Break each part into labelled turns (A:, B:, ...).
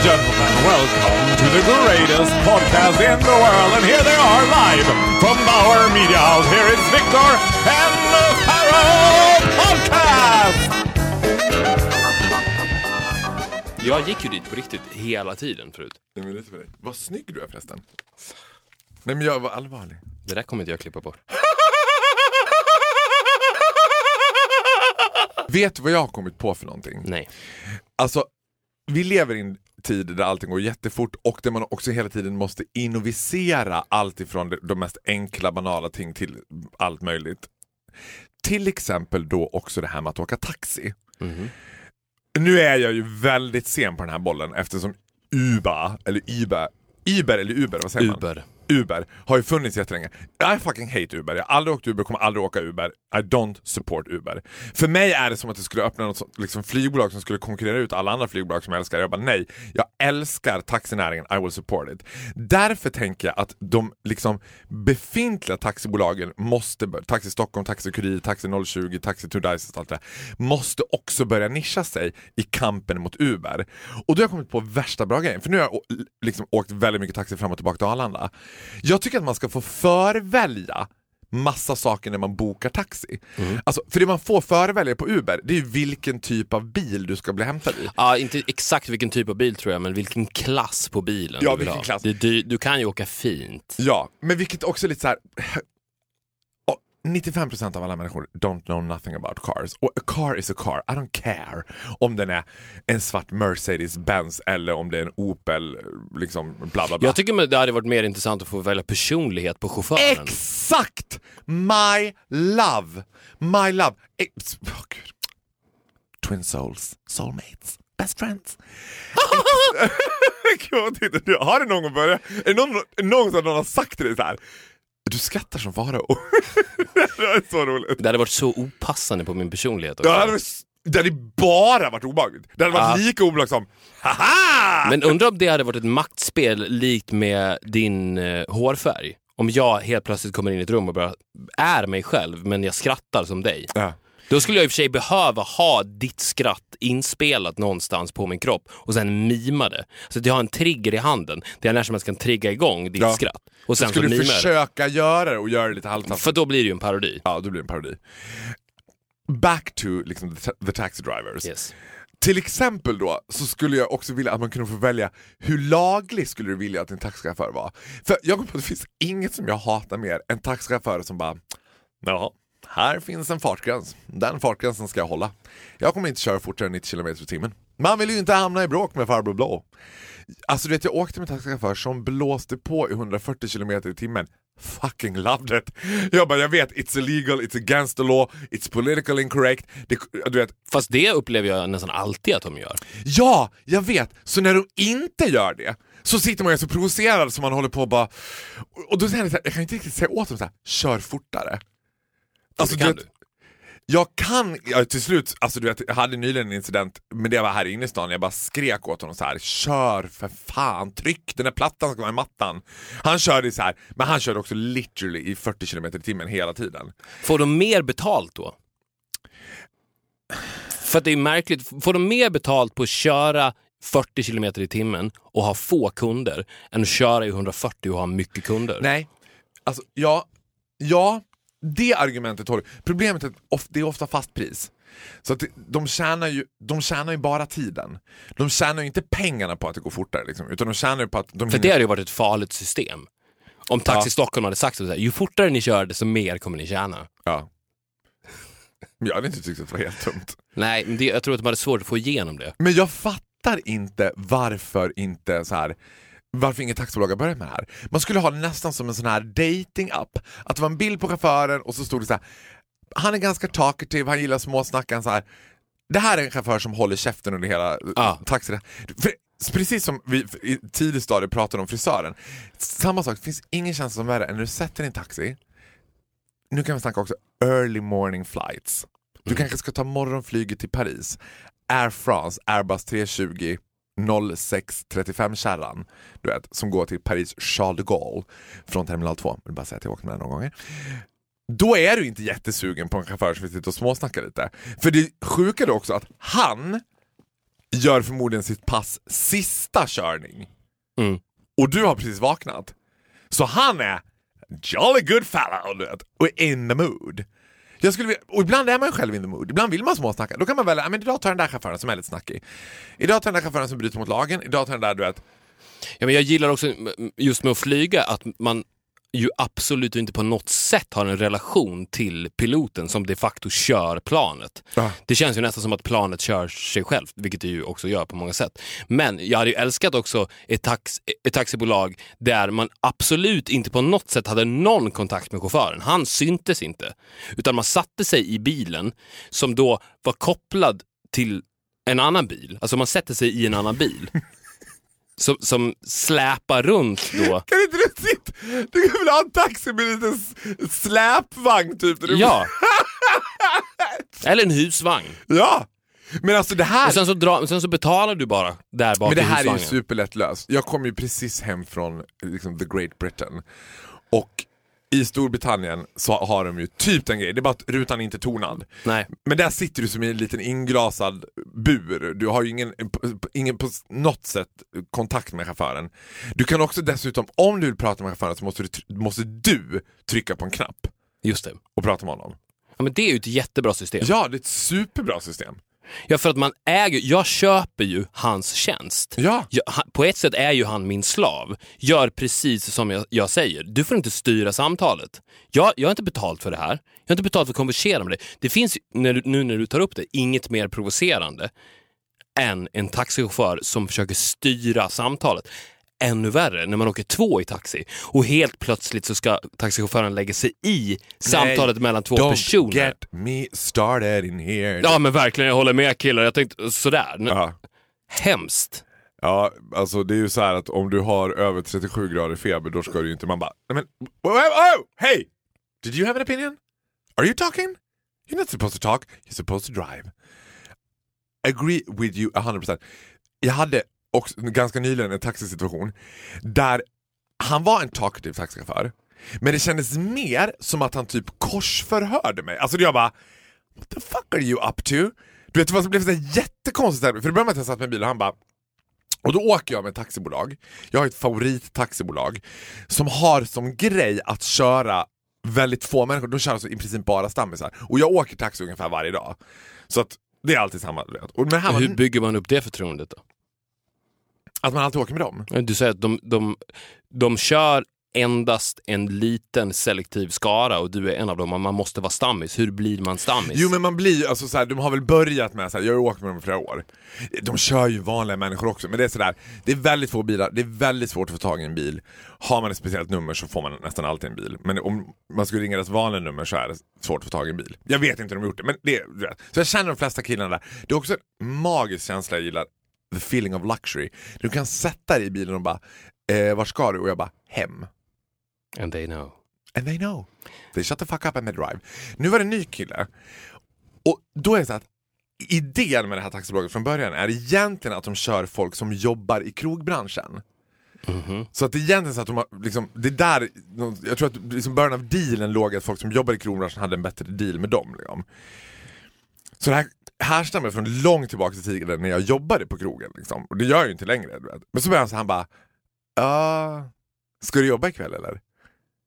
A: And gentlemen, welcome to the greatest podcast in the world. And here they are live from Bauer Media House. Here is Victor and the Pharaoh Podcast!
B: Jag gick ju dit på riktigt hela tiden förut.
C: Nej, men lite för dig. Vad snygg du är förresten. Nej men jag var allvarlig.
B: Det där kommer inte jag klippa bort.
C: Vet du vad jag har kommit på för någonting?
B: Nej.
C: Alltså, vi lever i en tid där allting går jättefort och där man också hela tiden måste innovisera allt ifrån de, mest enkla banala ting till allt möjligt. Till exempel då också det här med att åka taxi. Nu är jag ju väldigt sen på den här bollen eftersom Uber, eller Uber, Uber eller Uber, vad säger man?
B: Uber.
C: Har ju funnits jättelänge. I fucking hate Uber. Jag har aldrig åkt Uber, kommer aldrig åka Uber. I don't support Uber. För mig är det som att det skulle öppna något sånt, liksom flygbolag som skulle konkurrera ut alla andra flygbolag som jag älskar. Jag bara nej, jag älskar taxinäringen, I will support it. Därför tänker jag att de liksom befintliga taxibolagen måste, Taxi Stockholm, Taxi Kurir, Taxi 020, Taxi to och allt det måste också börja nischa sig i kampen mot Uber. Och då har jag kommit på värsta bra grejen, för nu har jag liksom åkt väldigt mycket taxi fram och tillbaka till Arlanda. Jag tycker att man ska få förvälja massa saker när man bokar taxi. Alltså, för det man får förvälja på Uber, det är ju vilken typ av bil du ska bli hämtad i.
B: Ja, inte exakt vilken typ av bil tror jag, men vilken klass på bilen
C: Ja,
B: du vill
C: vilken
B: ha.
C: klass.
B: Du, du, du kan ju åka fint.
C: Ja, men vilket också är lite så här. Och 95% av alla människor don't know nothing about cars. Och a car is a car, I don't care om den är en svart Mercedes-Benz eller om det är en Opel, liksom bla bla bla.
B: Jag tycker det hade varit mer intressant att få välja personlighet på chauffören.
C: Exakt! My love! My love! Ex- Gud. Twin souls, soulmates, best friends. Gud? Har det någon börjat? Är det någon, någon som någon har sagt till dig så här? Du skrattar som farao. det är så roligt.
B: Det hade varit så opassande på min personlighet också.
C: Det hade, det hade bara varit obehagligt. Det hade varit
B: Ja.
C: lika obehagligt som haha!
B: Men undrar om det hade varit ett maktspel likt med din eh, hårfärg. Om jag helt plötsligt kommer in i ett rum och bara är mig själv, men jag skrattar som dig.
C: Ja.
B: Då skulle jag i och för sig behöva ha ditt skratt inspelat någonstans på min kropp och sen mima det. Så att jag har en trigger i handen där jag när som helst kan trigga igång ditt
C: Ja.
B: skratt. Och
C: Så
B: sen så
C: skulle du
B: mimar jag.
C: försöka göra det och göra det lite halvtaskigt.
B: För då blir det ju en parodi.
C: Ja, då blir det en parodi. Back to liksom, the, the taxi drivers.
B: Yes.
C: Till exempel då så skulle jag också vilja att man kunde få välja hur laglig skulle du vilja att din taxichaufför var? För jag kommer på att det finns inget som jag hatar mer än taxichaufförer som bara Ja, här finns en fartgräns. Den fartgränsen ska jag hålla. Jag kommer inte köra fortare än 90 km i timmen. Man vill ju inte hamna i bråk med farbror blå. Alltså du vet, jag åkte med taxichaufför som blåste på i 140 km i timmen. Fucking loved it. Jag bara, jag vet, it's illegal, it's against the law, it's politically incorrect. Det, du vet,
B: Fast det upplever jag nästan alltid att de gör.
C: Ja, jag vet. Så när de inte gör det så sitter man ju så provocerad som man håller på och bara... Och då säger jag jag kan inte riktigt säga åt dem så här, kör fortare. Alltså,
B: det kan
C: vet, Jag kan, ja, till slut, alltså du vet, jag hade nyligen en incident, men det var här inne i stan, jag bara skrek åt honom så här: kör för fan, tryck, den här plattan ska vara i mattan. Han körde så här, men han körde också literally i 40 km i timmen hela tiden.
B: Får de mer betalt då? För att det är märkligt. Får de mer betalt på att köra 40 kilometer i timmen och ha få kunder än att köra i 140 och ha mycket kunder?
C: Nej, alltså ja, ja, det argumentet håller. Problemet är att det är ofta fast pris. Så att de, tjänar ju, de tjänar ju bara tiden. De tjänar ju inte pengarna på att det går fortare, liksom, utan de tjänar ju på att de
B: För
C: hinner-
B: det hade ju varit ett farligt system. Om Taxi
C: Ja.
B: Stockholm hade sagt så här, ju fortare ni kör desto mer kommer ni tjäna.
C: Ja. Jag hade inte tyckt att det var helt dumt.
B: Nej, men det, jag tror att de hade svårt att få igenom det.
C: Men jag fattar inte varför inte så här varför inget taxibolag har börjat med det här. Man skulle ha det nästan som en sån här dating-app. Att det var en bild på chauffören och så stod det så här. Han är ganska talkative, han gillar småsnack. han Så här, det här är en chaufför som håller käften under hela
B: Ja.
C: taxi. För precis som vi i tidig stadie pratade om frisören. Samma sak, det finns ingen känsla som värre än när du sätter en taxi. Nu kan vi snacka också early morning flights. Du kanske ska ta morgonflyget till Paris. Air France, Airbus 320 0635 kärran du vet, som går till Paris Charles de Gaulle från terminal 2. Jag vill bara säga att jag åkt med den några gånger. Då är du inte jättesugen på en chaufför som vill sitta och småsnacka lite. För det sjuka är också att han gör förmodligen sitt pass sista körning.
B: Mm.
C: Och du har precis vaknat. Så han är jolly good fellow du vet, och in the mood. Jag skulle, vilja- och ibland är man själv in the mood, ibland vill man småsnacka. Då kan man välja, men idag tar jag den där chauffören som är lite snackig. Idag tar jag den där chauffören som bryter mot lagen, idag tar jag den där du vet.
B: Ja, men jag gillar också just med att flyga att man ju absolut inte på något sätt har en relation till piloten som de facto kör planet.
C: Ja.
B: Det känns ju nästan som att planet kör sig självt, vilket det ju också gör på många sätt. Men jag hade ju älskat också ett, tax, ett taxibolag där man absolut inte på något sätt hade någon kontakt med chauffören. Han syntes inte. Utan man satte sig i bilen som då var kopplad till en annan bil. Alltså man sätter sig i en annan bil. Som, som släpar runt då.
C: Kan inte du sitta, du kan väl ha en taxi med en liten släpvagn typ?
B: Ja. Eller en husvagn.
C: ja! Men alltså det här...
B: Och sen så, dra, sen så betalar du bara där bak
C: Men det här är ju superlätt löst. Jag kom ju precis hem från liksom, the Great Britain. Och i Storbritannien så har de ju typ den grejen, det är bara att rutan är inte tonad.
B: Nej.
C: Men där sitter du som i en liten inglasad bur. Du har ju ingen, ingen på något sätt kontakt med chauffören. Du kan också dessutom, om du vill prata med chauffören så måste du, måste du trycka på en knapp
B: Just det.
C: och prata med honom.
B: Ja, men det är ju ett jättebra system.
C: Ja, det är ett superbra system.
B: Ja, för att man äger, jag köper ju hans tjänst.
C: Ja.
B: Jag, på ett sätt är ju han min slav. Gör precis som jag, jag säger. Du får inte styra samtalet. Jag, jag har inte betalt för det här. Jag har inte betalt för att konversera med dig. Det finns, när du, nu när du tar upp det, inget mer provocerande än en taxichaufför som försöker styra samtalet. Ännu värre när man åker två i taxi och helt plötsligt så ska taxichauffören lägga sig i samtalet mellan två
C: Don't
B: personer.
C: get me started in here.
B: Ja men verkligen, jag håller med killar. Jag tänkte sådär.
C: Ja.
B: Hemskt.
C: Ja, alltså det är ju så här att om du har över 37 grader feber då ska du ju inte, man bara, "Nej, men, oh, oh, oh, hey! Did you have an opinion? Are you talking? You're not supposed to talk, you're supposed to drive. Agree with you 100%. Jag hade också ganska nyligen en taxisituation där han var en talkative taxichaufför, men det kändes mer som att han typ korsförhörde mig. Alltså jag bara, what the fuck are you up to? Du vet, det var- blev så jättekonstigt, för det började med att jag satt med en bil och han bara och då åker jag med ett taxibolag. Jag har ett favorittaxibolag som har som grej att köra väldigt få människor. De kör alltså i princip bara stammisar. Och jag åker taxi ungefär varje dag. Så att det är alltid samma. Och men här var,
B: Hur bygger man upp det förtroendet då?
C: Att man alltid åker med dem.
B: Du säger att de, de, de kör endast en liten selektiv skara och du är en av dem man måste vara stammis. Hur blir man stammis?
C: Jo men man blir alltså, så här, de har väl börjat med, så här, jag har åkt med dem i flera år. De kör ju vanliga människor också, men det är sådär, det är väldigt få bilar, det är väldigt svårt att få tag i en bil. Har man ett speciellt nummer så får man nästan alltid en bil. Men om man skulle ringa deras vanliga nummer så är det svårt att få tag i en bil. Jag vet inte hur de har gjort det, men det vet. Så jag känner de flesta killarna där. Det är också en magisk känsla jag gillar, the feeling of luxury. Du kan sätta dig i bilen och bara, eh, var ska du? Och jag bara, hem.
B: And they know.
C: And they know. They shut the fuck up and they drive. Nu var det en ny kille. Och då är det så att idén med det här taxibolaget från början är egentligen att de kör folk som jobbar i krogbranschen. Så att det är egentligen så att de har, liksom, det är där, jag tror att liksom början av dealen låg att folk som jobbar i krogbranschen hade en bättre deal med dem. Liksom. Så det här härstammar från långt tillbaka i tiden när jag jobbade på krogen. Liksom. Och det gör jag ju inte längre. Du vet. Men så började han så han bara, "Ja, ska du jobba ikväll eller?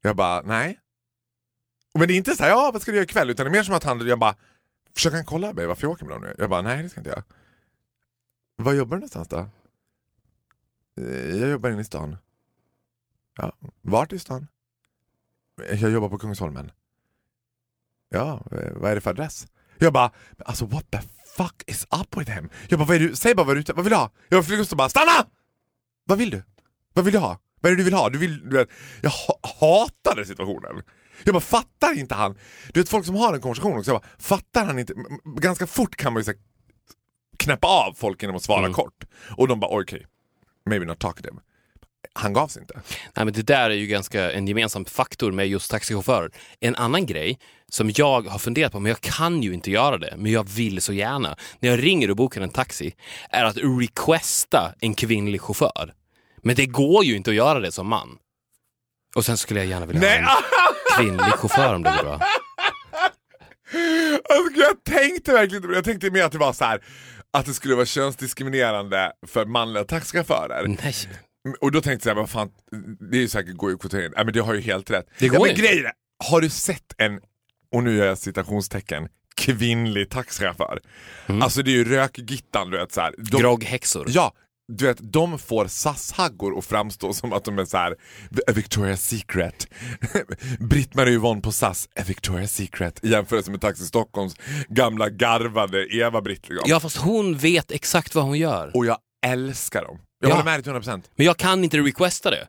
C: Jag bara, nej. Men det är inte så här, ja vad ska du göra ikväll? Utan det är mer som att han, jag bara, försöker han kolla mig varför jag åker med dem nu? Jag bara, nej det ska jag inte göra. Var jobbar du någonstans då? Eh, jag jobbar inne i stan. Ja, vart i stan? Jag jobbar på Kungsholmen. Ja, eh, vad är det för adress? Jag bara, alltså what the fuck is up with him? Jag bara, vad är du? Säg bara vad du vad vill du ha? Jag och bara, stanna! Vad vill du? Vad vill du ha? Vad är det du vill ha? Du vill, du vet, jag ha, hatade situationen. Jag bara fattar inte han. Du vet folk som har en konversation också, jag bara, fattar han inte? Ganska fort kan man ju så här, knäppa av folk genom att svara
B: Mm.
C: kort. Och de bara okej. maybe not talkative. Han gav sig inte.
B: Nej, men det där är ju ganska en gemensam faktor med just taxichaufförer. En annan grej som jag har funderat på, men jag kan ju inte göra det, men jag vill så gärna, när jag ringer och bokar en taxi, är att requesta en kvinnlig chaufför. Men det går ju inte att göra det som man. Och sen skulle jag gärna vilja
C: Nej!
B: ha en kvinnlig chaufför om det går bra.
C: Alltså, jag tänkte verkligen inte. Jag tänkte mer att det var så här att det skulle vara könsdiskriminerande för manliga taxichaufförer.
B: Nej.
C: Och då tänkte jag, vad fan, det är ju säkert går ju kvotering. Nej men det har ju helt rätt.
B: Det går
C: ja, men grejen är, har du sett en, och nu gör jag citationstecken, kvinnlig taxichaufför? Alltså det är ju rökgittan du vet så här. De,
B: Grogghäxor.
C: Ja, du vet de får SAS-haggor att framstå som att de är så här Victoria's Secret. Britt-Marie Yvonne på SAS, Victoria's Secret i jämförelse med Taxi Stockholms gamla garvade Eva-Britt. liksom.
B: Ja, fast hon vet exakt vad hon gör.
C: Och jag älskar dem. Jag
B: Ja.
C: håller med dig till 100%.
B: Men jag kan inte requesta det.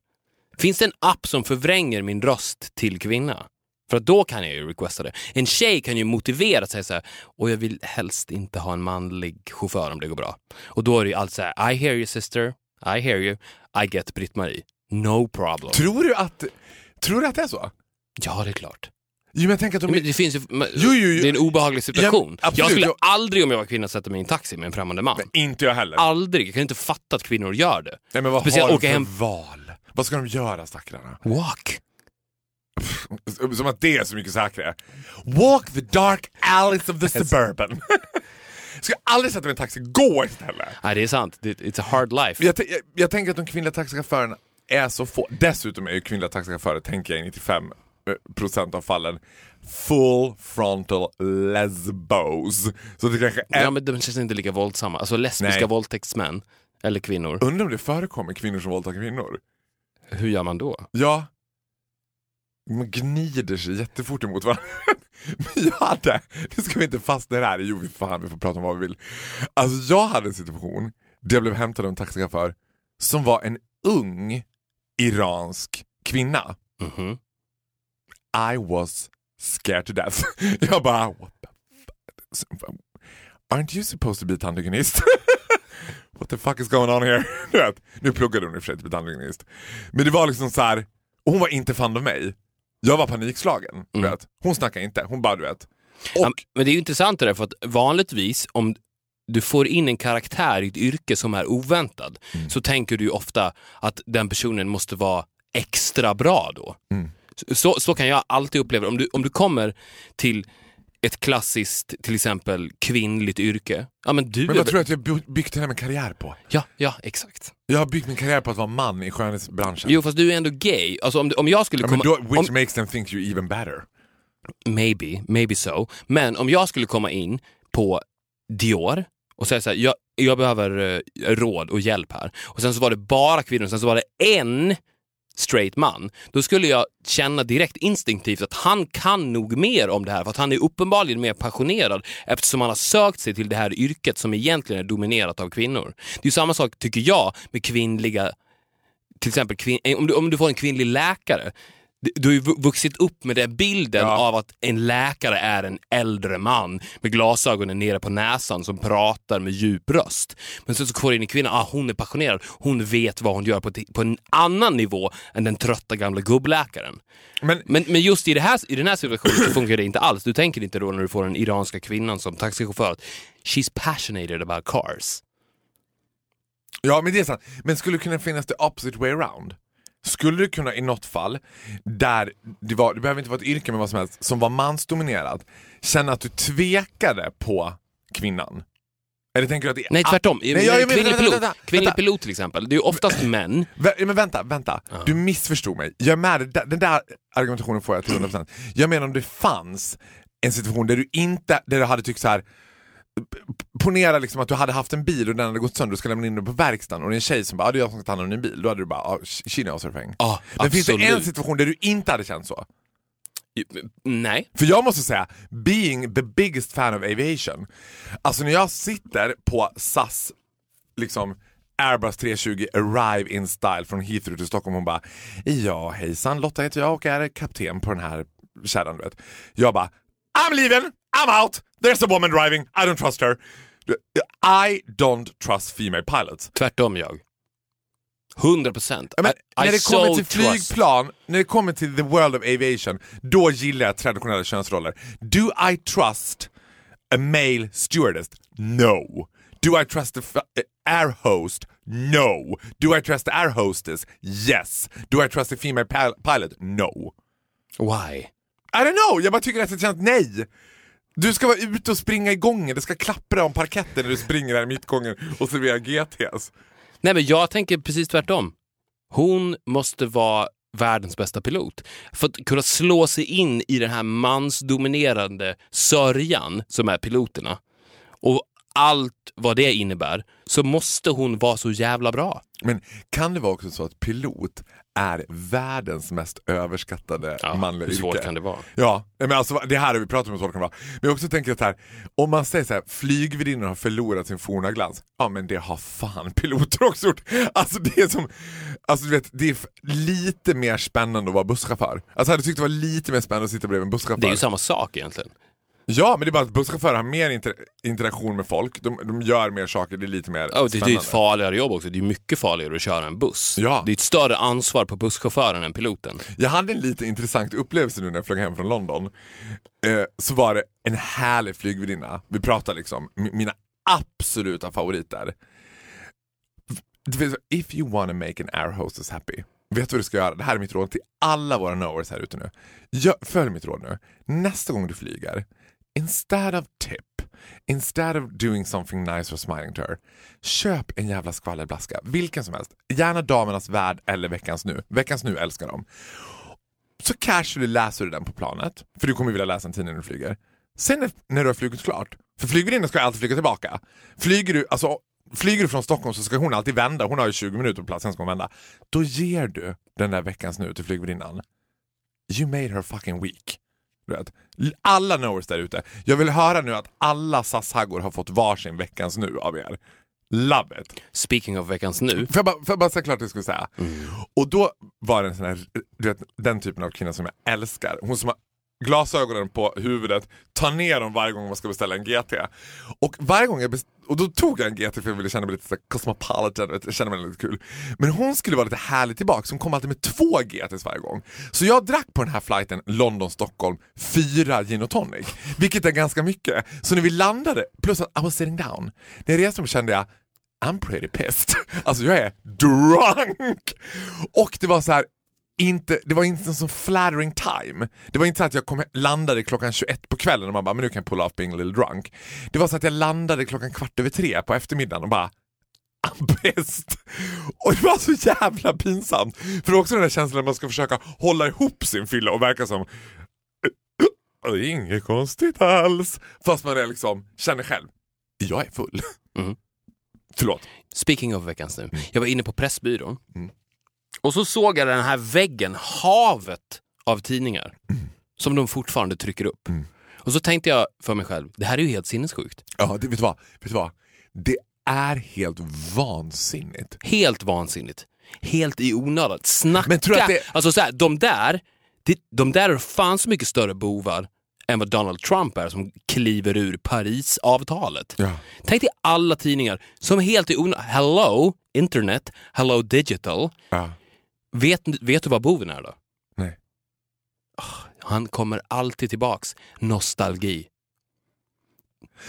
B: Finns det en app som förvränger min röst till kvinna? För då kan jag ju requesta det. En tjej kan ju motivera sig så här, och jag vill helst inte ha en manlig chaufför om det går bra. Och då är det ju allt så här, I hear you sister, I hear you, I get Britt-Marie. No problem.
C: Tror du att, tror du att det är så?
B: Ja, det är klart.
C: Jo, men jag tänker att de...
B: Men det finns ju, men-
C: Jo, jo, jo.
B: Det är en obehaglig situation.
C: Ja,
B: jag skulle aldrig om jag var kvinna sätta mig i en taxi med en främmande man.
C: Inte jag heller.
B: Aldrig. Jag kan inte fatta att kvinnor gör det.
C: Nej, men vad
B: Speciellt
C: har de för
B: hem-
C: val? Vad ska de göra stackarna?
B: Walk.
C: Som att det är så mycket säkrare. Walk the dark alleys of the suburban. ska jag aldrig sätta mig i en taxi, gå istället.
B: Nej, det är sant. It's a hard life.
C: Jag, jag, jag tänker att de kvinnliga taxichaufförerna är så få. Dessutom är ju kvinnliga taxichaufförer, tänker jag i 95% av fallen, full frontal lesbos. Så det kanske är...
B: Ja, men de känns inte lika våldsamma. Alltså lesbiska
C: Nej.
B: våldtäktsmän. Eller kvinnor.
C: Undrar om det förekommer kvinnor som våldtar kvinnor?
B: Hur gör man då?
C: Ja. Man gnider sig jättefort emot varandra. Men jag hade, nu ska vi inte fastna i det här, jo vi fan vi får prata om vad vi vill. Alltså jag hade en situation där jag blev hämtad av en taxichaufför som var en ung iransk kvinna.
B: Mhm.
C: I was scared to death. Jag bara, what the fuck? Aren't you supposed to be tandhygienist? What the fuck is going on here? Du vet, nu pluggade hon i och för sig till tandhygienist. Men det var liksom så här. hon var inte fan av mig. Jag var panikslagen. Du vet. Hon snackade inte, hon bara du vet. Och,
B: men det är ju intressant det där, för att vanligtvis om du får in en karaktär i ett yrke som är oväntad
C: Mm.
B: så tänker du ju ofta att den personen måste vara extra bra då.
C: Mm.
B: Så, så kan jag alltid uppleva det. Om du, om du kommer till ett klassiskt, till exempel kvinnligt yrke. Ja, men du
C: men
B: är
C: vad
B: väl-
C: tror du att jag by- byggt hela min karriär på?
B: Ja, ja, exakt.
C: Jag har byggt min karriär på att vara man i skönhetsbranschen.
B: Jo, fast du är ändå gay. Alltså om, om jag skulle
C: ja, men
B: komma...
C: då, which
B: om,
C: makes them think you even better.
B: Maybe, maybe so. Men om jag skulle komma in på Dior och säga så här, jag, jag behöver eh, råd och hjälp här. Och sen så var det bara kvinnor, sen så var det en straight man. Då skulle jag känna direkt instinktivt att han kan nog mer om det här för att han är uppenbarligen mer passionerad eftersom han har sökt sig till det här yrket som egentligen är dominerat av kvinnor. Det är samma sak, tycker jag, med kvinnliga till exempel kvin- eh, om, du, om du får en kvinnlig läkare, du har ju vu- vuxit upp med den bilden
C: Ja.
B: av att en läkare är en äldre man med glasögonen nere på näsan som pratar med djup röst. Men sen så får du in en kvinna, ah, hon är passionerad, hon vet vad hon gör på, på en annan nivå än den trötta gamla gubbläkaren.
C: Men,
B: Men, men just i, det här, i den här situationen så funkar det inte alls. Du tänker inte då när du får den iranska kvinnan som taxichaufför att she's passionated about cars.
C: Ja men det är sant. Men skulle det kunna finnas the opposite way around? Skulle det kunna i något fall, där det, var, det behöver inte vara ett yrke men vad som helst, som var mansdominerat, känna att du tvekade på kvinnan? Eller tänker du att det är...
B: Nej, tvärtom.
C: Nej, jag- jag
B: kvinnlig
C: vänta,
B: pilot,
C: vänta, vänta.
B: kvinnlig pilot till exempel, det är ju oftast män.
C: Vä- Men vänta, vänta. Du missförstod mig. Jag med Den där argumentationen får jag till 100%. Jag menar om det fanns en situation där du inte, där du hade tyckt så här. Ponera liksom att du hade haft en bil och den hade gått sönder och du ska lämna in den på verkstaden och det är en tjej som bara ah, “det är jag som ska ta hand om din bil”. Då hade du bara ah, “she knows her thing”.
B: Ja,
C: Men finns det en
B: absolut.
C: situation där du inte hade känt så?
B: Nej.
C: För jag måste säga, being the biggest fan of aviation. Alltså när jag sitter på SAS liksom Airbus 320 arrive in style från Heathrow till Stockholm. Hon bara ja hejsan Lotta heter jag och är kapten på den här kärran. du vet. Jag bara I'm leaving, I'm out, there's a woman driving, I don't trust her. I don't trust female pilots.
B: Tvärtom jag. 100 procent.
C: När det kommer till
B: trust.
C: flygplan, när det kommer till the world of aviation, då gillar jag traditionella könsroller. Do I trust a male stewardess? No. Do I trust the air host? No. Do I trust the air hostess? Yes. Do I trust the female pil- pilot? No.
B: Why?
C: I don't know, jag bara tycker att det känns nej. Du ska vara ute och springa i gången, det ska klappra om parketten när du springer här i mittgången och serverar GTs.
B: Nej men jag tänker precis tvärtom. Hon måste vara världens bästa pilot. För att kunna slå sig in i den här mansdominerande sörjan som är piloterna och allt vad det innebär så måste hon vara så jävla bra.
C: Men kan det vara också så att pilot är världens mest överskattade
B: Ja,
C: manliga
B: hur svårt
C: yrke?
B: kan det vara?
C: Ja, men alltså, det här har vi pratat om hur svårt det kan vara. Men jag också tänker att här, om man säger så här, flygvärdinnor har förlorat sin forna glans. Ja men det har fan piloter också gjort. Alltså det är som, alltså du vet, det är lite mer spännande att vara busschaufför. Alltså jag hade tyckt det var lite mer spännande att sitta bredvid en busschaufför.
B: Det är ju samma sak egentligen.
C: Ja, men det är bara att busschaufförer har mer inter interaktion med folk, de, de gör mer saker, det är lite mer
B: Oh, det, det är
C: spännande.
B: ett farligare jobb också. Det är mycket farligare att köra en buss.
C: Ja.
B: Det är ett större ansvar på busschauffören än piloten.
C: Jag hade en lite intressant upplevelse nu när jag flög hem från London. Eh, så var det en härlig flygvärdinna. Vi pratar liksom mi- mina absoluta favoriter. If you wanna make an air hostess happy, vet du vad du ska göra? Det här är mitt råd till alla våra knowers här ute nu. Gör, följ mitt råd nu. Nästa gång du flyger, instead of tip, instead of doing something nice or smiling to her, köp en jävla skvallerblaska. Vilken som helst. Gärna Damernas Värld eller Veckans Nu. Veckans Nu älskar dem. Så casually läser du den på planet, för du kommer vilja läsa en tidning när du flyger. Sen när, när du har flugit klart, för flygvärdinnan ska ju alltid flyga tillbaka. Flyger du, alltså, flyger du från Stockholm så ska hon alltid vända, hon har ju 20 minuter på plats, sen ska hon vända. Då ger du den där Veckans Nu till flygvärdinnan. You made her fucking week. Vet. Alla knowers där ute. Jag vill höra nu att alla SAS-haggor har fått varsin Veckans Nu av er. Love it.
B: Speaking of veckans nu.
C: Får jag bara, får jag bara säga klart det jag skulle säga? Och då var det en sån här, du vet, den typen av kvinna som jag älskar. Hon som har glasögonen på huvudet, tar ner dem varje gång man ska beställa en GT. Och varje gång jag och då tog jag en GT för jag ville känna mig lite så cosmopolitan, vet, jag kände mig lite kul. Men hon skulle vara lite härlig tillbaka, så hon kom alltid med två GTs varje gång. Så jag drack på den här flighten London-Stockholm fyra gin och tonic, vilket är ganska mycket. Så när vi landade, plus att I was sitting down, när jag reste mig kände jag I'm pretty pissed. Alltså jag är drunk! Och det var så här, inte, det var inte en sån flattering time. Det var inte så att jag kom, landade klockan 21 på kvällen och man bara, men nu kan jag pull off being a little drunk. Det var så att jag landade klockan kvart över tre på eftermiddagen och bara I'm pissed. Och det var så jävla pinsamt. För det var också den där känslan när man ska försöka hålla ihop sin fylla och verka som "Det är inget konstigt alls. Fast man är liksom, känner själv, jag är full.
B: Mm.
C: Förlåt.
B: Speaking of veckans nu. Jag var inne på Pressbyrån
C: Mm.
B: Och så såg jag den här väggen, havet av tidningar som de fortfarande trycker upp.
C: Mm.
B: Och så tänkte jag för mig själv, det här är ju helt sinnessjukt.
C: Ja, det, vet, du vad? vet du vad? Det är helt vansinnigt.
B: Helt vansinnigt. Helt i onödan. Snacka!
C: Men tror att det-
B: Alltså så här, de där, de, de där är fan så mycket större bovar än vad Donald Trump är som kliver ur Parisavtalet.
C: Ja.
B: Tänk dig alla tidningar som helt i onödan... Hello internet, hello digital.
C: Ja.
B: Vet, vet du vad boven är då?
C: Nej.
B: Han kommer alltid tillbaks. Nostalgi.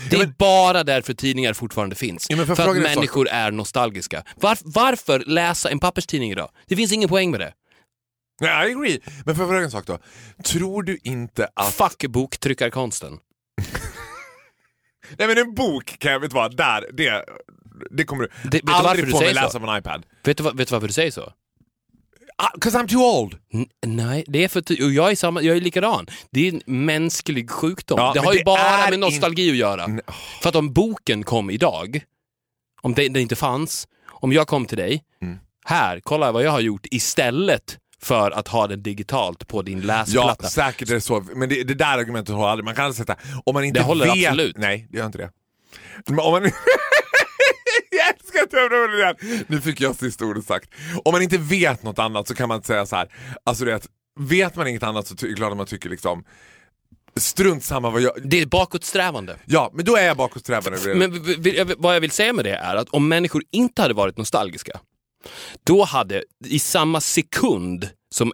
B: Det
C: Ja,
B: är
C: men-
B: bara därför tidningar fortfarande finns.
C: Ja,
B: för
C: jag
B: att människor är nostalgiska. Varf- varför läsa en papperstidning idag? Det finns ingen poäng med det.
C: Nej, I agree. Men får jag fråga en sak då? Tror du inte att...
B: Fuck boktryckarkonsten.
C: Nej men en bok kan jag, vet du vad, där, det, det kommer du
B: Det- vet du varför
C: aldrig
B: du
C: mig
B: säger
C: läsa
B: så?
C: på en iPad.
B: Vet du, vad- vet du varför du säger så?
C: Ah, Cause I'm too old.
B: N- nej, det är för och jag är, samma, jag är likadan. Det är en mänsklig sjukdom.
C: Ja,
B: det har ju
C: det
B: bara
C: är
B: med nostalgi att göra.
C: Nej,
B: För att om boken kom idag, om det, det inte fanns, om jag kom till dig,
C: Mm.
B: här, kolla vad jag har gjort istället för att ha den digitalt på din
C: Ja,
B: läsplatta.
C: säkert är det så. Men det, det där argumentet håller aldrig. Man kan aldrig sätta... Om man inte
B: Det håller
C: vet...
B: absolut.
C: Nej, det gör inte det. Men om man... jag älskar att du det där. Nu fick jag sista ordet sagt. Om man inte vet något annat så kan man inte säga så här. Alltså det vet man inget annat så är det klart att man tycker liksom strunt samma vad jag...
B: Det är bakåtsträvande.
C: Ja, men då är jag bakåtsträvande.
B: Men jag- vad jag vill säga med det är att om människor inte hade varit nostalgiska, Då hade, i samma sekund som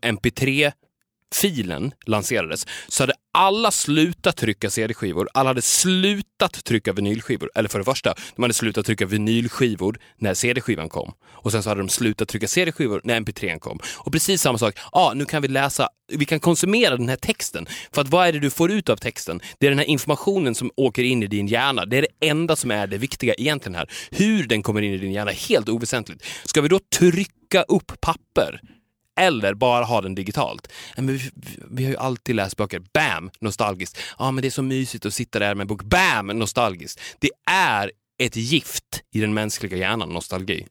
B: filen lanserades, så hade alla slutat trycka CD-skivor. Alla hade slutat trycka vinylskivor. Eller för det första, de hade slutat trycka vinylskivor när CD-skivan kom. Och sen så hade de slutat trycka CD-skivor när mp3 kom. Och precis samma sak, ja, ah, nu kan vi läsa, vi kan konsumera den här texten. För att vad är det du får ut av texten? Det är den här informationen som åker in i din hjärna. Det är det enda som är det viktiga egentligen här. Hur den kommer in i din hjärna är helt oväsentligt. Ska vi då trycka upp papper? Eller bara ha den digitalt. Men vi, vi har ju alltid läst böcker. Bam! Nostalgiskt. Ja, men det är så mysigt att sitta där med en bok. Bam! Nostalgiskt. Det är ett gift i den mänskliga hjärnan, nostalgi.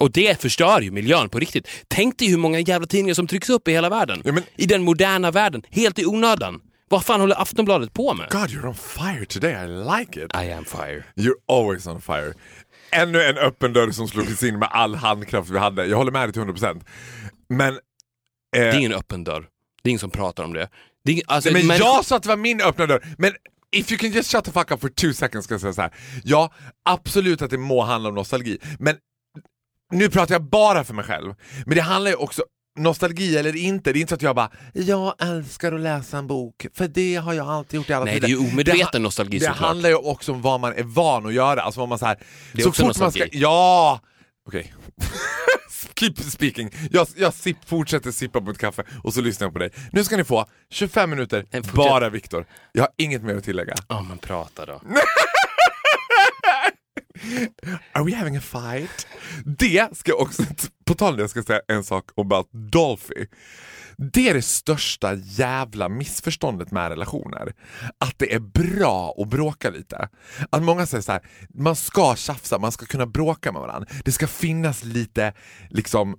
B: Och det förstör ju miljön på riktigt. Tänk dig hur många jävla tidningar som trycks upp i hela världen.
C: Ja, men-
B: I den moderna världen. Helt i onödan. Vad fan håller Aftonbladet på med?
C: God you're on fire today, I like it.
B: I am fire.
C: You're always on fire. Ännu en öppen dörr som slogs in med all handkraft vi hade. Jag håller med dig till 100%. Men...
B: Det är
C: Eh,
B: ingen öppen dörr. Det är ingen som pratar om det. det ingen- alltså,
C: nej, men
B: människor-
C: jag sa att det var min öppna dörr. Men if you can just shut the fuck up for two seconds ska jag säga så här. Ja, absolut att det må handla om nostalgi. Men nu pratar jag bara för mig själv. Men det handlar ju också nostalgi eller inte, det är inte så att jag bara “jag älskar att läsa en bok, för det har jag alltid gjort i alla
B: Nej,
C: tider."
B: det är ju omedveten
C: ha-
B: nostalgi
C: Det
B: såklart.
C: handlar ju också om vad man är van att göra. Alltså vad man så här,
B: Det är
C: så
B: också
C: fort man ska,
B: nostalgi.
C: Ja! Okej. Keep speaking. Jag, jag sipp, fortsätter sippa på mitt kaffe och så lyssnar jag på dig. Nu ska ni få 25 minuter,
B: Nej,
C: bara Viktor. Jag har inget mer att tillägga.
B: Ja, men prata då.
C: Are we having a fight? Det ska jag också, på tal om det, jag ska säga en sak about Dolphy. Det är det största jävla missförståndet med relationer. Att det är bra att bråka lite. Att många säger så här, man ska tjafsa, man ska kunna bråka med varandra. Det ska finnas lite liksom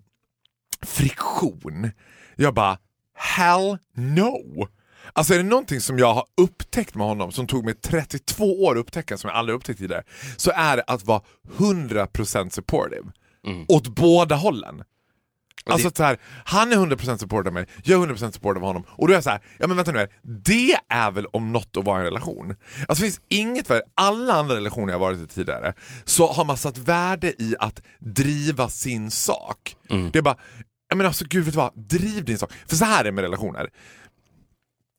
C: friktion. Jag bara, hell no! Alltså är det någonting som jag har upptäckt med honom, som tog mig 32 år att upptäcka, som jag aldrig upptäckt tidigare, så är det att vara 100% supportive. Åt båda hållen. Alltså att så här, han är 100% supportive av mig, jag är 100% supportive av honom. Och då är jag så här, ja men vänta nu här, det är väl om något att vara i en relation? Alltså det finns inget värde, alla andra relationer jag varit i tidigare, så har man satt värde i att driva sin sak. Det är bara, jag menar alltså gud vet du vad, driv din sak. För så här är det med relationer.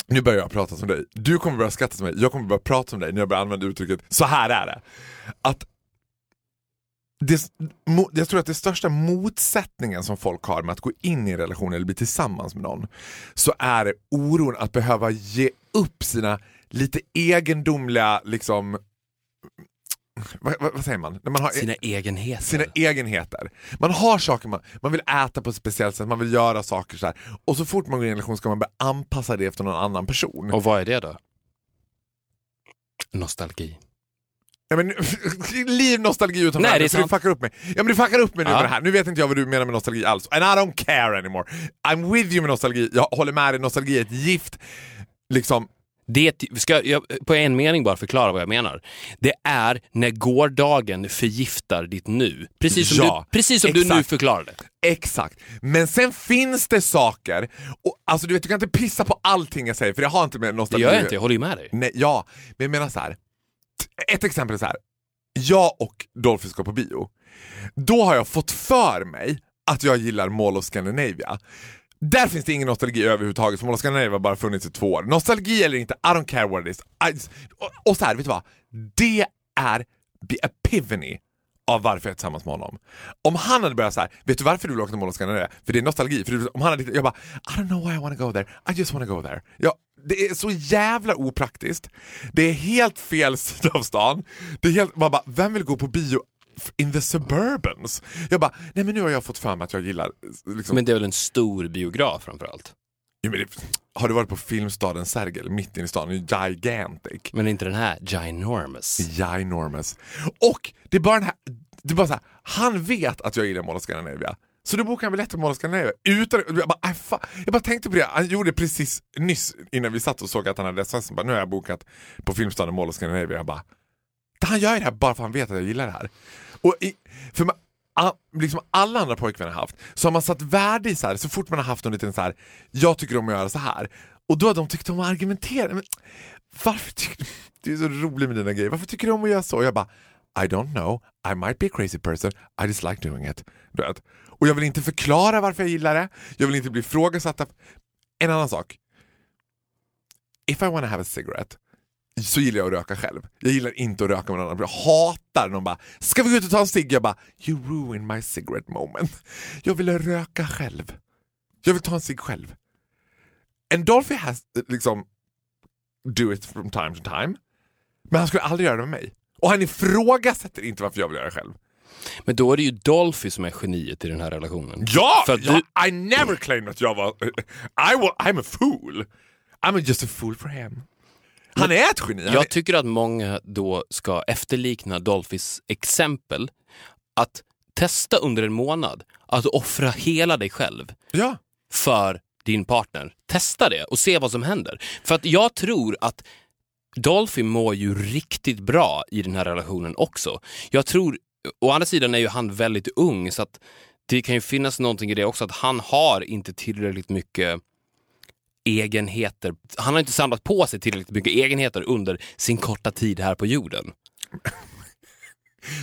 C: Nu börjar jag prata som dig, du kommer börja skratta som mig, jag kommer börja prata som dig när jag börjar använda uttrycket så här är det. Att det, jag tror att det största motsättningen som folk har med att gå in i en relation eller bli tillsammans med någon, så är det oron att behöva ge upp sina lite egendomliga, liksom, vad, vad, säger man? Man har
B: Sina egenheter.
C: sina egenheter. Man har saker man, man vill äta på ett speciellt sätt, man vill göra saker så här. Och så fort man går in i en relation ska man börja anpassa det efter någon annan person.
B: Och vad är det då? Nostalgi.
C: Ja, men, liv nostalgi utan
B: Nej, det är
C: för du
B: sant.
C: fuckar upp mig. Ja men du fuckar upp mig nu
B: Ja.
C: med det här. Nu vet inte jag vad du menar med nostalgi alls. And I don't care anymore. I'm with you med nostalgi. Jag håller med dig, nostalgi är ett gift. Liksom,
B: Det, ska jag på en mening bara förklara vad jag menar. Det är när gårdagen förgiftar ditt nu. Precis som,
C: Ja,
B: du, precis som du nu förklarade.
C: Exakt. Men sen finns det saker, och, alltså du vet du kan inte pissa på allting jag säger för jag har inte med
B: Det
C: nostalgi
B: gör jag inte, jag håller ju med dig.
C: Nej, ja, men jag menar så här. Ett exempel är så här. Jag och Dolphy ska på bio. Då har jag fått för mig att jag gillar Mall of Scandinavia. Där finns det ingen nostalgi överhuvudtaget, för Mall of Scandinavia har bara funnits i två år. Nostalgi eller inte, I don't care what it is. I, och, och så här, vet du vad? Det är the epiphany av varför jag är tillsammans med honom. Om han hade börjat så här, vet du varför du vill åka till Mall of Scandinavia? För det är nostalgi. För om han hade, jag bara, I don't know why I wanna go there, I just wanna go there. Jag, det är så jävla opraktiskt. Det är helt fel sida av stan. Det är helt, man bara, vem vill gå på bio in the suburbans? Jag bara, nej men nu har jag fått mig att jag gillar liksom,
B: Men det är väl en stor biograf framförallt?
C: Ja, men det, har du varit på filmstaden Sergel, mitt inne i stan? Gigantic.
B: Men inte den här ginormous.
C: Ginormous. Och det är bara den här, det är bara så här, han vet att jag gillar Mall of Scandinavia. Så då bokade han biljett till Mall of Scandinavia. Utan, jag, bara, aj, fan. jag bara tänkte på det, han gjorde precis nyss innan vi satt och såg att han hade sms. Nu har jag bokat på filmstaden Mall of Scandinavia. Jag bara, han gör det här bara för att han vet att jag gillar det här. Och i, för man, a, liksom alla andra pojkvänner har haft, så har man satt värde i så här, så fort man har haft en liten så här, jag tycker om att göra så här. Och då har de tyckt om att argumentera. Men, varför tycker du, det är så roligt med dina grejer, varför tycker du om att göra så? Och jag bara, I don't know, I might be a crazy person, I just like doing it. Du vet. Och jag vill inte förklara varför jag gillar det, jag vill inte bli ifrågasatt. En annan sak. If I wanna have a cigarette så gillar jag att röka själv. Jag gillar inte att röka med någon annan. Jag hatar någon bara “ska vi gå ut och ta en cigg?” Jag bara “you ruin my cigarette moment”. Jag vill röka själv. Jag vill ta en cigg själv. En Dolphy has liksom do it from time to time. Men han skulle aldrig göra det med mig. Och han ifrågasätter inte varför jag vill göra det själv.
B: Men då är det ju Dolphy som är geniet i den här relationen.
C: Ja!
B: För
C: ja
B: du-
C: I never claimed att jag var... I wa, I'm a fool. I'm just a fool for him. Han är ett geni.
B: Jag tycker att många då ska efterlikna Dolphys exempel. Att testa under en månad att offra hela dig själv
C: ja.
B: för din partner. Testa det och se vad som händer. För att jag tror att Dolphy mår ju riktigt bra i den här relationen också. Jag tror, å andra sidan är ju han väldigt ung så att det kan ju finnas någonting i det också att han har inte tillräckligt mycket egenheter. Han har inte samlat på sig tillräckligt mycket egenheter under sin korta tid här på jorden.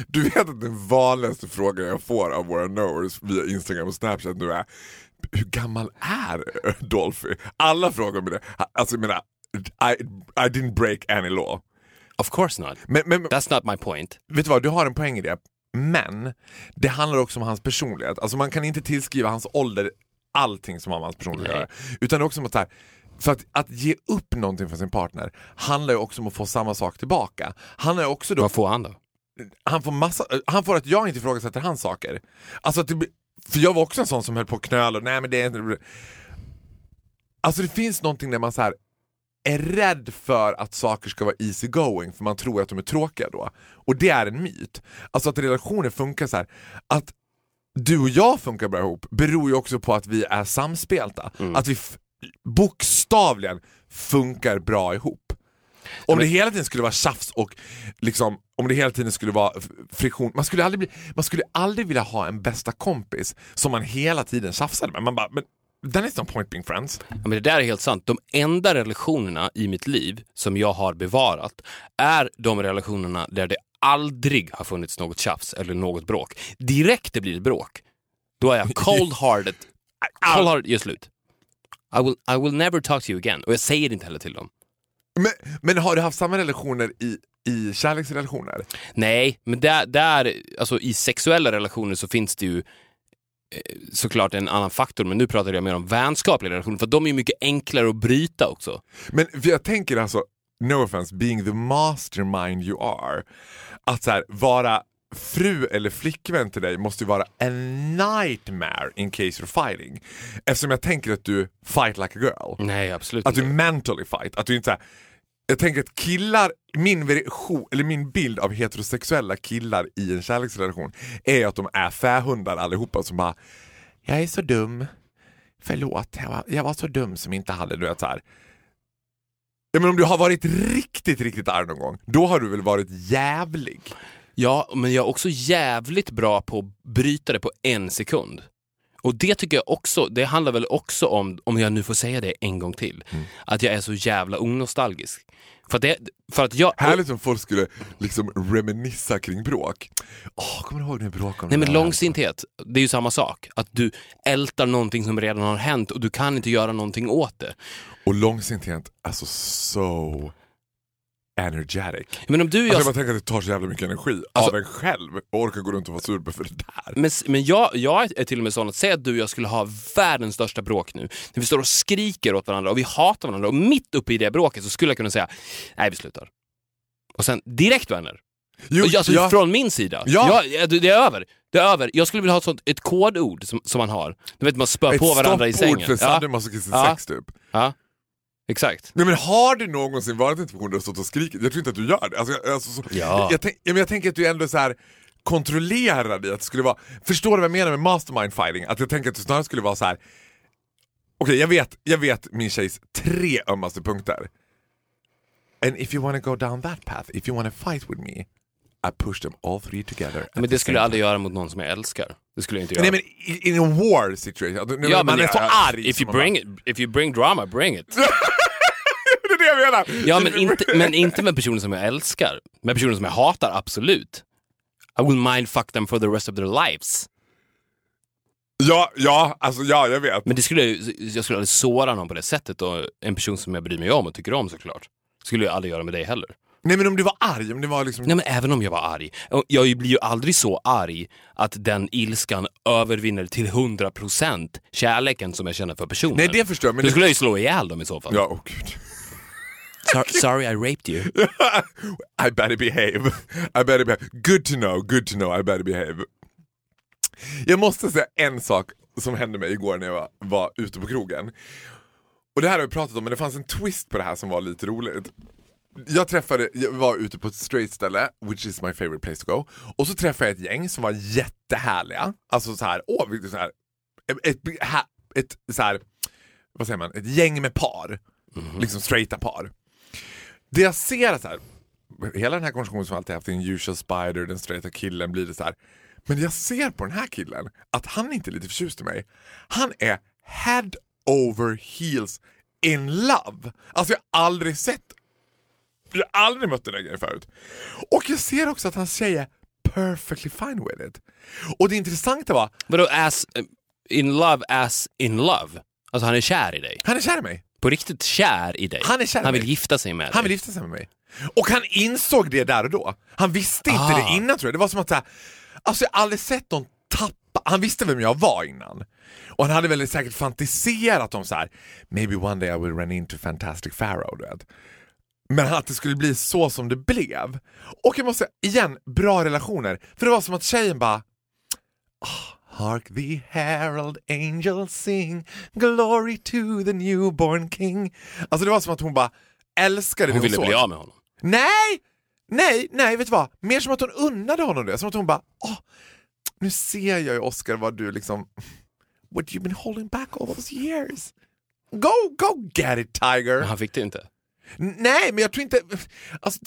C: Du vet att den vanligaste frågan jag får av våra knowers via Instagram och Snapchat nu är hur gammal är Dolphy? Alla frågar mig det. Alltså jag menar, I, I didn't break any law.
B: Of course not.
C: Men, men
B: That's not my point.
C: vet du vad, du har en poäng i det. Men det handlar också om hans personlighet. Alltså man kan inte tillskriva hans ålder allting som har med hans personlighet att göra. Utan det är också som att, så här, för att, att ge upp någonting för sin partner handlar ju också om att få samma sak tillbaka. Han är också då
B: Vad får han då?
C: han får, massa, han får att jag inte ifrågasätter hans saker. Alltså att det, för jag var också en sån som höll på att knöla och nej men det är inte... Alltså det finns någonting där man så här är rädd för att saker ska vara easy going för man tror att de är tråkiga då. Och det är en myt. Alltså att relationer funkar så här att du och jag funkar bra ihop beror ju också på att vi är samspelta. Att vi bokstavligen funkar bra ihop. Om det hela tiden skulle vara tjafs och liksom, om det hela tiden skulle vara friktion, man skulle, aldrig bli, man skulle aldrig vilja ha en bästa kompis som man hela tiden tjafsade med. Man bara, men then is no point being friends.
B: Ja, men det där är helt sant. De enda relationerna i mitt liv som jag har bevarat är de relationerna där det aldrig har funnits något tjafs eller något bråk. Direkt det blir ett bråk, då är jag cold-hearted. Cold-hearted gör slut. I will, I will never talk to you again. Och jag säger det inte heller till dem.
C: Men, men har du haft samma relationer i, i kärleksrelationer?
B: Nej, men där, där, alltså i sexuella relationer så finns det ju eh, såklart en annan faktor, men nu pratar jag mer om vänskapliga relationer, för de är ju mycket enklare att bryta också.
C: Men jag tänker alltså, no offense, being the mastermind you are. Att så här, vara fru eller flickvän till dig måste ju vara a nightmare in case you're fighting. Eftersom jag tänker att du fight like a girl.
B: Nej, absolut
C: Att du
B: inte.
C: mentally fight. Att du inte så här, jag tänker att killar, min, version, eller min bild av heterosexuella killar i en kärleksrelation är att de är fähundar allihopa som bara Jag är så dum, förlåt, jag var, jag var så dum som inte hade, du vet så här. Ja, men om du har varit riktigt, riktigt arg någon gång, då har du väl varit jävlig?
B: Ja, men jag är också jävligt bra på att bryta det på en sekund. Och det tycker jag också, det handlar väl också om, om jag nu får säga det en gång till,
C: Mm.
B: att jag är så jävla onostalgisk. För att, det, för att jag...
C: Härligt om folk skulle liksom reminissa kring bråk. Åh, kommer du ihåg när vi bråkade om
B: Nej
C: det
B: men långsinthet, det är ju samma sak. Att du ältar någonting som redan har hänt och du kan inte göra någonting åt det.
C: Och långsinthet, alltså so energetic.
B: Men om du och
C: Alltså
B: jag...
C: jag bara tänker att det tar så jävla mycket energi
B: Alltså-
C: av en själv och orka gå runt och vara sur för det där.
B: Men, men jag, jag är till och med sån att säga att du och jag skulle ha världens största bråk nu. När vi står och skriker åt varandra och vi hatar varandra och mitt uppe i det bråket så skulle jag kunna säga nej vi slutar. Och sen direkt vänner.
C: Jo,
B: alltså
C: ja.
B: från min sida.
C: Ja.
B: Ja, det är över. Det är över. Jag skulle vilja ha ett, sånt, ett kodord som, som man har. Du vet man spör
C: Ett
B: på varandra i
C: stoppord
B: sängen.
C: för sadomasochistiskt
B: Ja.
C: sex typ.
B: ja, exakt.
C: Nej, men har du någonsin varit i en situation där du stått och skrikit? Jag tror inte att du gör det. Alltså, jag, alltså, så,
B: Ja.
C: jag, tänk, ja, men jag tänker att du ändå är så här kontrollerad i att det skulle vara... Förstår du vad jag menar med mastermind fighting? Att jag tänker att det snarare skulle vara så här. Okej, jag, vet, jag vet min tjejs tre ömmaste punkter. And if you wanna go down that path, if you wanna fight with me, I push them all three together.
B: Men det skulle jag aldrig göra mot någon som jag älskar. Det skulle jag inte göra.
C: Nej men i- in a war situation,
B: ja,
C: man
B: men
C: är så
B: ja,
C: arg.
B: If you, bring it, if you bring drama, bring it.
C: det är det jag menar!
B: Ja, men inte, men inte med personer som jag älskar. Med personer som jag hatar, absolut. I will mindfuck them for the rest of their lives.
C: Ja, ja, alltså ja, jag vet.
B: Men det skulle, jag skulle aldrig såra någon på det sättet och en person som jag bryr mig om och tycker om såklart. skulle jag aldrig göra med dig heller.
C: Nej men om du var arg, om det var liksom...
B: Nej men även om jag var arg. Jag blir ju aldrig så arg att den ilskan övervinner till 100% kärleken som jag känner för personen.
C: Nej det förstår jag, men
B: Då
C: det...
B: skulle jag ju slå ihjäl dem i så fall.
C: Ja, åh gud.
B: Sor- sorry I raped you.
C: I better behave. I better behave. Good to know, good to know, I better behave. Jag måste säga en sak som hände mig igår när jag var, var ute på krogen. Och det här har vi pratat om, men det fanns en twist på det här som var lite roligt. Jag träffade, jag var ute på ett straight ställe, which is my favorite place to go. Och så träffade jag ett gäng som var jättehärliga. Alltså så här, åh, vilket så här, ett, ett, ett, så här, vad säger man, ett gäng med par. Liksom straighta par. Det jag ser är så här, hela den här konversationen som alltid haft, en usual spider, den straighta killen, blir det så här. Men jag ser på den här killen att han inte är lite förtjust i mig. Han är head over heels in love. Alltså jag har aldrig sett, jag har aldrig mött den där grejen förut. Och jag ser också att hans tjej är perfectly fine with it. Och det intressanta var,
B: Vadå as, eh, in love as in love? Alltså han är kär i dig.
C: han är kär i mig.
B: På riktigt kär i dig.
C: Han är kär i
B: Han vill
C: mig.
B: gifta sig med dig.
C: Han vill gifta sig med mig. Och han insåg det där och då. Han visste inte
B: Ah.
C: det innan tror jag. Det var som att så här, alltså jag har aldrig sett någon tappa, han visste vem jag var innan. Och han hade väl säkert fantiserat om så här: maybe one day I will run into Fantastic Pharaoh. Du vet. Men att det skulle bli så som det blev. Och jag måste säga, igen, bra relationer. För det var som att tjejen bara "Ah, Hark the herald angels sing Glory to the newborn king. Alltså det var som att hon bara älskade det
B: Hon ville
C: såg.
B: bli av med honom.
C: Nej! Nej, nej, vet du vad? Mer som att hon unnade honom det. Som att hon bara, åh, nu ser jag ju Oscar vad du liksom, what you've been holding back all those years. Go, go get it tiger!
B: Men han fick det inte.
C: N- Nej, men jag tror inte... Alltså,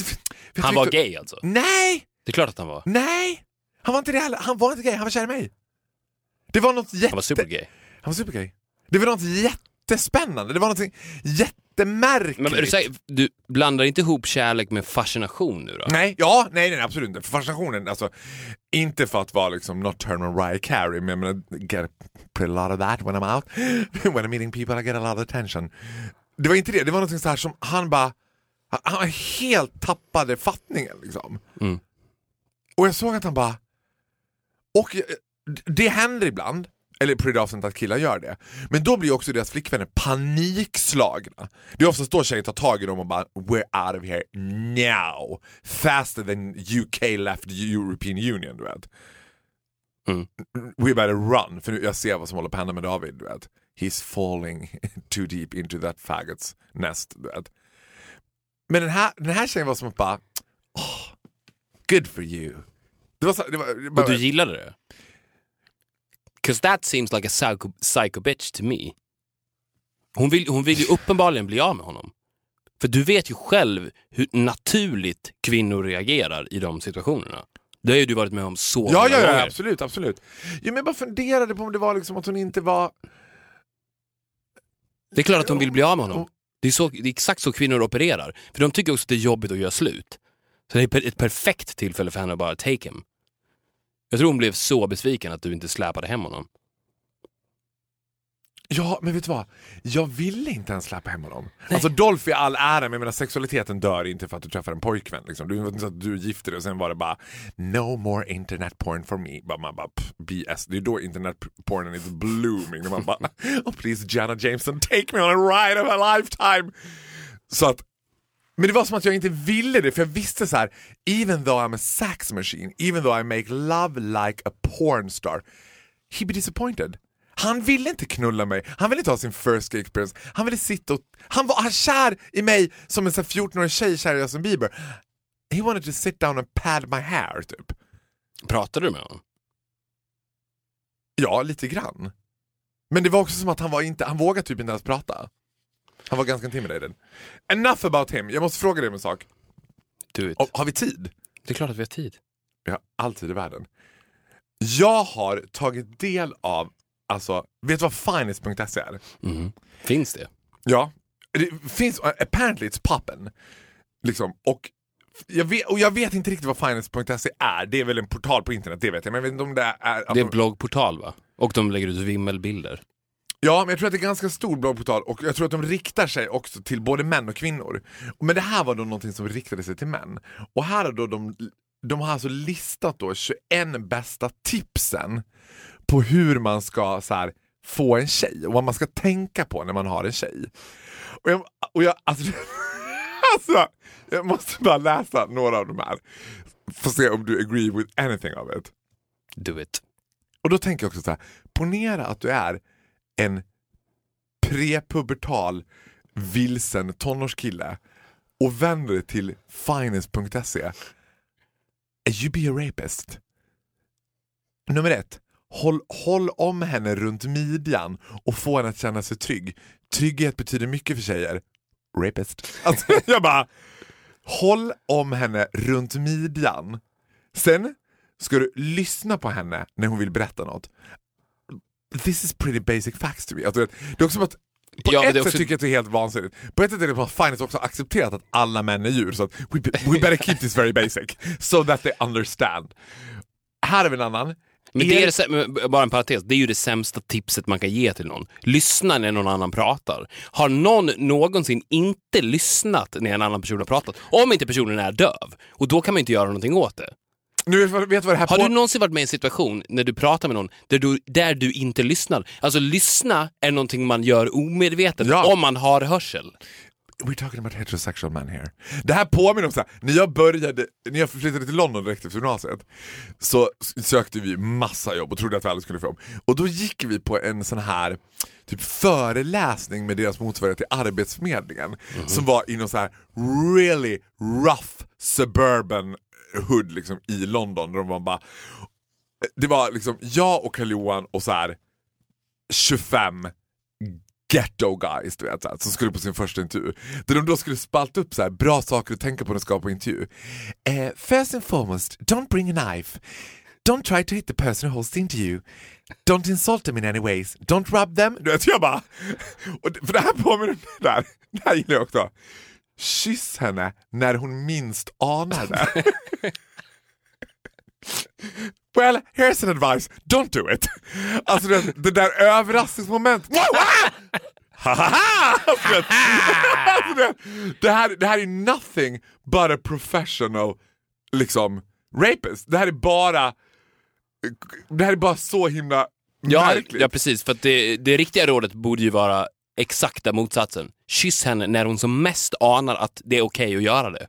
C: jag
B: Han
C: tror
B: var
C: inte-
B: gay alltså?
C: Nej!
B: Det är klart att han var.
C: Nej! Han var inte det heller. Han var inte gay, han var kär i mig. Det var något jätte...
B: Han var supergay.
C: Han var supergay. Det var något jättespännande. Det var något jättemärkligt.
B: Men du, säger, du blandar inte ihop kärlek med fascination nu då?
C: Nej, ja, nej, nej absolut inte. Fascinationen, alltså, inte för att vara liksom nocturnal Mariah Carey, men jag get a pretty lot of that when I'm out. when I'm meeting people I get a lot of attention. Det var inte det, det var något så här som han bara, han, helt tappade fattningen liksom.
B: Mm.
C: Och jag såg att han bara, och det händer ibland, eller på det avsnittet att killar gör det. Men då blir också deras flickvänner panikslagna. Det är oftast då tjejer tar tag i dem och bara “We're out of here now” faster than UK left the European Union, du vet.
B: Mm.
C: We better run, för nu, jag ser vad som håller på att hända med David, du vet. He's falling too deep into that faggots nest, du vet. Men den här, den här tjejen var som att bara oh, “Good for you”. Det var så, det var, bara,
B: Och du gillade det? Cause that seems like a psycho, psycho bitch to me. Hon vill, hon vill ju uppenbarligen bli av med honom. För du vet ju själv hur naturligt kvinnor reagerar i de situationerna. Det har ju du varit med om så
C: Ja,
B: många
C: ja, ja,
B: gånger.
C: absolut, absolut. Ja, men jag bara funderade på om det var liksom att hon inte var...
B: Det är klart att hon vill bli av med honom. Det är, så, det är exakt så kvinnor opererar. För de tycker också att det är jobbigt att göra slut. Så det är ett perfekt tillfälle för henne att bara take him. Jag tror hon blev så besviken att du inte släpade hem honom.
C: Ja, men vet du vad? Jag ville inte ens släppa hem honom. Alltså Dolph i all ära, men jag menar, sexualiteten dör inte för att du träffar en pojkvän. Liksom. Du, så att du gifte dig och sen var det bara no more internet porn for me. Bara, man bara pff, BS. Det är då internet pornen is blooming. Man bara oh please Jana Jameson take me on a ride of a lifetime. Så att men det var som att jag inte ville det, för jag visste så här, even though I'm a sax machine, even though I make love like a porn star, he'd be disappointed. Han ville inte knulla mig, han ville inte ha sin first gay experience, han ville sitta och... Han var kär i mig som en så här 14-årig tjej kär i Justin Bieber. He wanted to sit down and pad my hair, typ.
B: Pratade du med honom?
C: Ja, lite grann. Men det var också som att han var inte, han vågade typ inte ens prata. Han var ganska intimidated. Enough about him, jag måste fråga dig om en sak.
B: Do it.
C: Och, har vi tid?
B: Det är klart att vi har tid.
C: Jag har alltid i världen. Jag har tagit del av, alltså, vet du vad finest.se är?
B: Mhm. Finns det?
C: Ja. Det finns, apparently it's poppen. Liksom. Och jag vet, och jag vet inte riktigt vad finance.se är. Det är väl en portal på internet, det vet jag. Men jag vet inte om det är... Att
B: Det är en bloggportal va? Och de lägger ut vimmelbilder.
C: Ja, men jag tror att det är ganska stor bloggportal och jag tror att de riktar sig också till både män och kvinnor. Men det här var då någonting som riktade sig till män. Och här har då de, de har alltså listat då 21 bästa tipsen på hur man ska så här, få en tjej och vad man ska tänka på när man har en tjej. Och jag, och jag, alltså, alltså, jag måste bara läsa några av de här. Få se om du agree with anything of it.
B: Do it.
C: Och då tänker jag också så här, ponera att du är en prepubertal vilsen tonårskille och vänder dig till finance.se. You be a rapist. Nummer ett, håll, håll om henne runt midjan och få henne att känna sig trygg. Trygghet betyder mycket för tjejer. Rapist. Alltså, jag bara, håll om henne runt midjan. Sen ska du lyssna på henne när hon vill berätta något. This is pretty basic facts to me. Alltså, det är också att på
B: Ja,
C: ett sätt
B: också-
C: tycker jag att det är helt vansinnigt. På ett sätt är det bara fine att också accepterat att alla män är djur. Så att we, we better keep this very basic. So that they understand. Här har vi en annan.
B: Men det är det, bara en parentes, det är ju det sämsta tipset man kan ge till någon. Lyssna när någon annan pratar. Har någon någonsin inte lyssnat när en annan person har pratat? Om inte personen är döv. Och då kan man inte göra någonting åt det.
C: Nu vet, vad- det här
B: Har
C: på...
B: du någonsin varit med i en situation när du pratar med någon där du, där du inte lyssnar? Alltså lyssna är någonting man gör omedvetet
C: Ja.
B: om man har hörsel.
C: We're talking about heterosexual men here. Det här påminner om så här, när jag började, när jag flyttade till London direkt efter gymnasiet så sökte vi massa jobb och trodde att vi aldrig skulle få jobb. Och då gick vi på en sån här typ föreläsning med deras motsvarighet till Arbetsförmedlingen som var i någon så här really rough suburban hood liksom i London. Där de var bara, det var liksom jag och Karl-Johan och så här 25 ghetto guys du vet, så här, som skulle på sin första intervju. Där de då skulle spalta upp så här, bra saker att tänka på när de ska på intervju. Eh, first and foremost, don't bring a knife. Don't try to hit the person who holds the interview. Don't insult them in any ways. Don't rub them. Du vet, jag bara... Och för det här påminner mig där. Det här gillar jag också. Kyss henne när hon minst anar det. Well, here's an advice. Don't do it. Alltså det, det där överraskningsmomentet. Wow, ah! Alltså, det, alltså, det, här, det här är nothing but a professional liksom rapist. Det här är bara det här är bara så himla
B: Ja,
C: märkligt.
B: ja precis. För det, det riktiga rådet borde ju vara exakta motsatsen. Kyss henne när hon som mest anar att det är okej att göra det.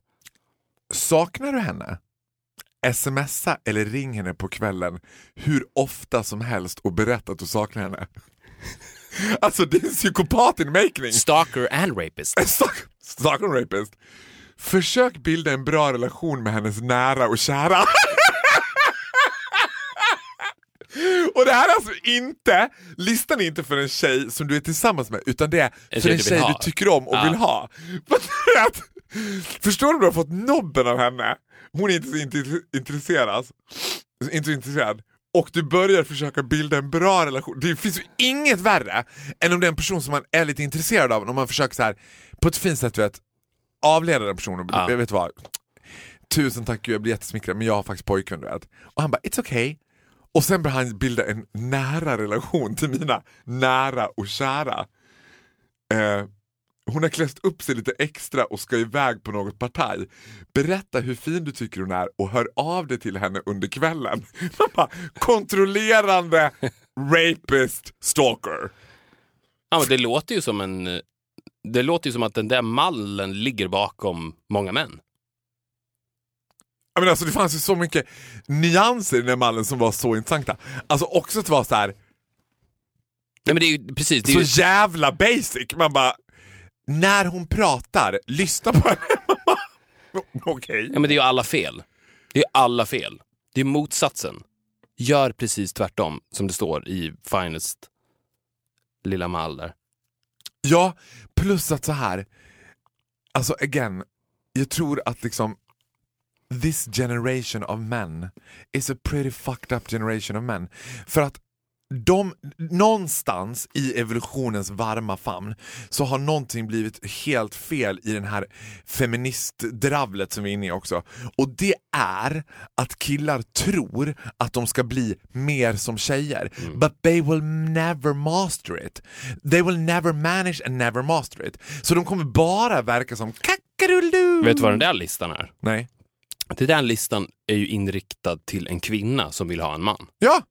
C: Saknar du henne? Smsa eller ring henne på kvällen hur ofta som helst och berätta att du saknar henne. Alltså det är en psykopat in making.
B: Stalker and rapist.
C: Stalk- Stalker rapist. Försök bilda en bra relation med hennes nära och kära. Och det här är alltså inte, listan är inte för en tjej som du är tillsammans med utan det är
B: En
C: för en tjej du tycker om och
B: Ja.
C: vill ha. Förstår du om du har fått nobben av henne? Hon är inte så int- intresserad. Inte intresserad. Och du börjar försöka bilda en bra relation. Det finns ju inget värre än om det är en person som man är lite intresserad av. Om man försöker så här på ett fint sätt du vet, avleda den personen.
B: Ja.
C: Jag vet vad. Tusen tack jag blir jättesmickrad men jag har faktiskt pojkvän du vet. Och han bara it's okay. Och sen börjar han bilda en nära relation till mina nära och kära. Eh, hon har klätt upp sig lite extra och ska iväg på något partaj. Berätta hur fin du tycker hon är och hör av dig till henne under kvällen. Bara, kontrollerande rapist stalker.
B: Ja, men det låter ju som en... Eh, det låter ju som att den där mallen ligger bakom många män.
C: Jag menar, alltså, det fanns ju så mycket nyanser i den här mallen som var så intressanta. Alltså också att det var så här,
B: Nej, men det är ju precis. Det är
C: så
B: ju,
C: jävla basic. Man bara, när hon pratar, lyssna på henne. Okej.
B: ja, men det är ju alla fel. Det är alla fel. Det är motsatsen. Gör precis tvärtom som det står i Finest lilla mall där.
C: Ja, plus att så här. Alltså again, jag tror att liksom this generation of men is a pretty fucked up generation of men. För att de, någonstans i evolutionens varma famn så har någonting blivit helt fel i den här feministdravlet som vi är inne i också. Och det är att killar tror att de ska bli mer som tjejer. But they will never master it. They will never manage and never master it. Så de kommer bara verka som kackarullu.
B: Vet du vad den där listan är?
C: Nej.
B: Den där listan är ju inriktad till en kvinna som vill ha en man.
C: Ja,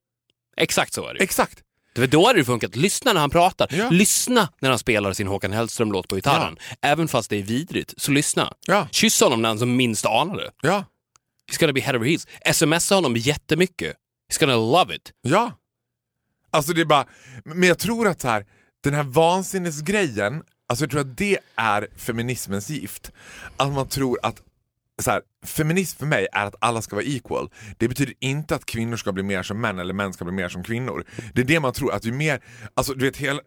B: Exakt så är det.
C: exakt.
B: Det var då hade det funkat. Lyssna när han pratar.
C: Ja.
B: Lyssna när han spelar sin Håkan Hellström-låt på gitarren. Även fast det är vidrigt, så lyssna.
C: Ja.
B: Kyss honom när han som minst anar det.
C: Ja,
B: He's gonna be head over heels. Smsa honom jättemycket. He's gonna love it.
C: ja. Alltså det är bara, men jag tror att så här, den här vansinnesgrejen, alltså jag tror att det är feminismens gift. Att man tror att så här, feminism för mig är att alla ska vara equal. Det betyder inte att kvinnor ska bli mer som män eller män ska bli mer som kvinnor. Det är det man tror, att ju mer, alltså du vet hela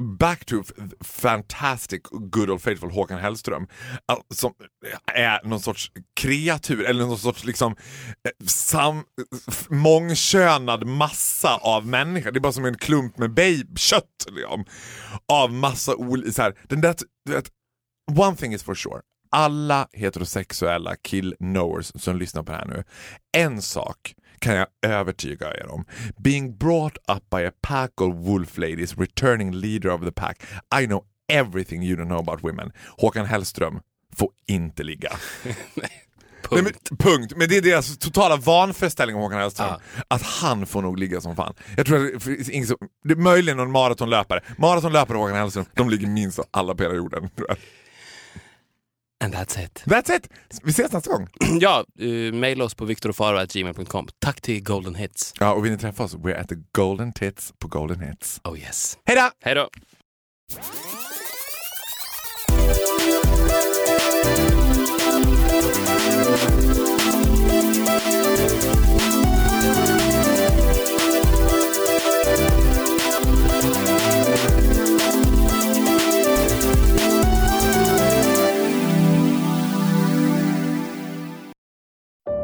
C: Back to fantastic good old faithful Håkan Hellström som är någon sorts kreatur eller någon sorts liksom eh, sam, mångkönad massa av människor. Det är bara som en klump med babykött liksom, av massa olika, den där, du vet, one thing is for sure alla heterosexuella kill-knowers som lyssnar på det här nu. En sak kan jag övertyga er om. Being brought up by a pack of wolf ladies, returning leader of the pack. I know everything you don't know about women. Håkan Hellström får inte ligga. Nej, men, punkt. Men det är deras totala vanföreställning om Håkan Hellström. Att han får nog ligga som fan. Jag tror att det finns ingen som, det är möjligen någon maratonlöpare. Maratonlöpare och Håkan Hellström, de ligger minst av alla på hela jorden.
B: And that's it.
C: That's it! Vi ses nästa gång.
B: ja, uh, maila oss på viktorofaro.gmail.com. Tack till Golden Hits.
C: Ja, och vill ni träffa oss? We're at the Golden Tits på Golden Hits.
B: Oh yes.
C: Hej då!
B: Hej då.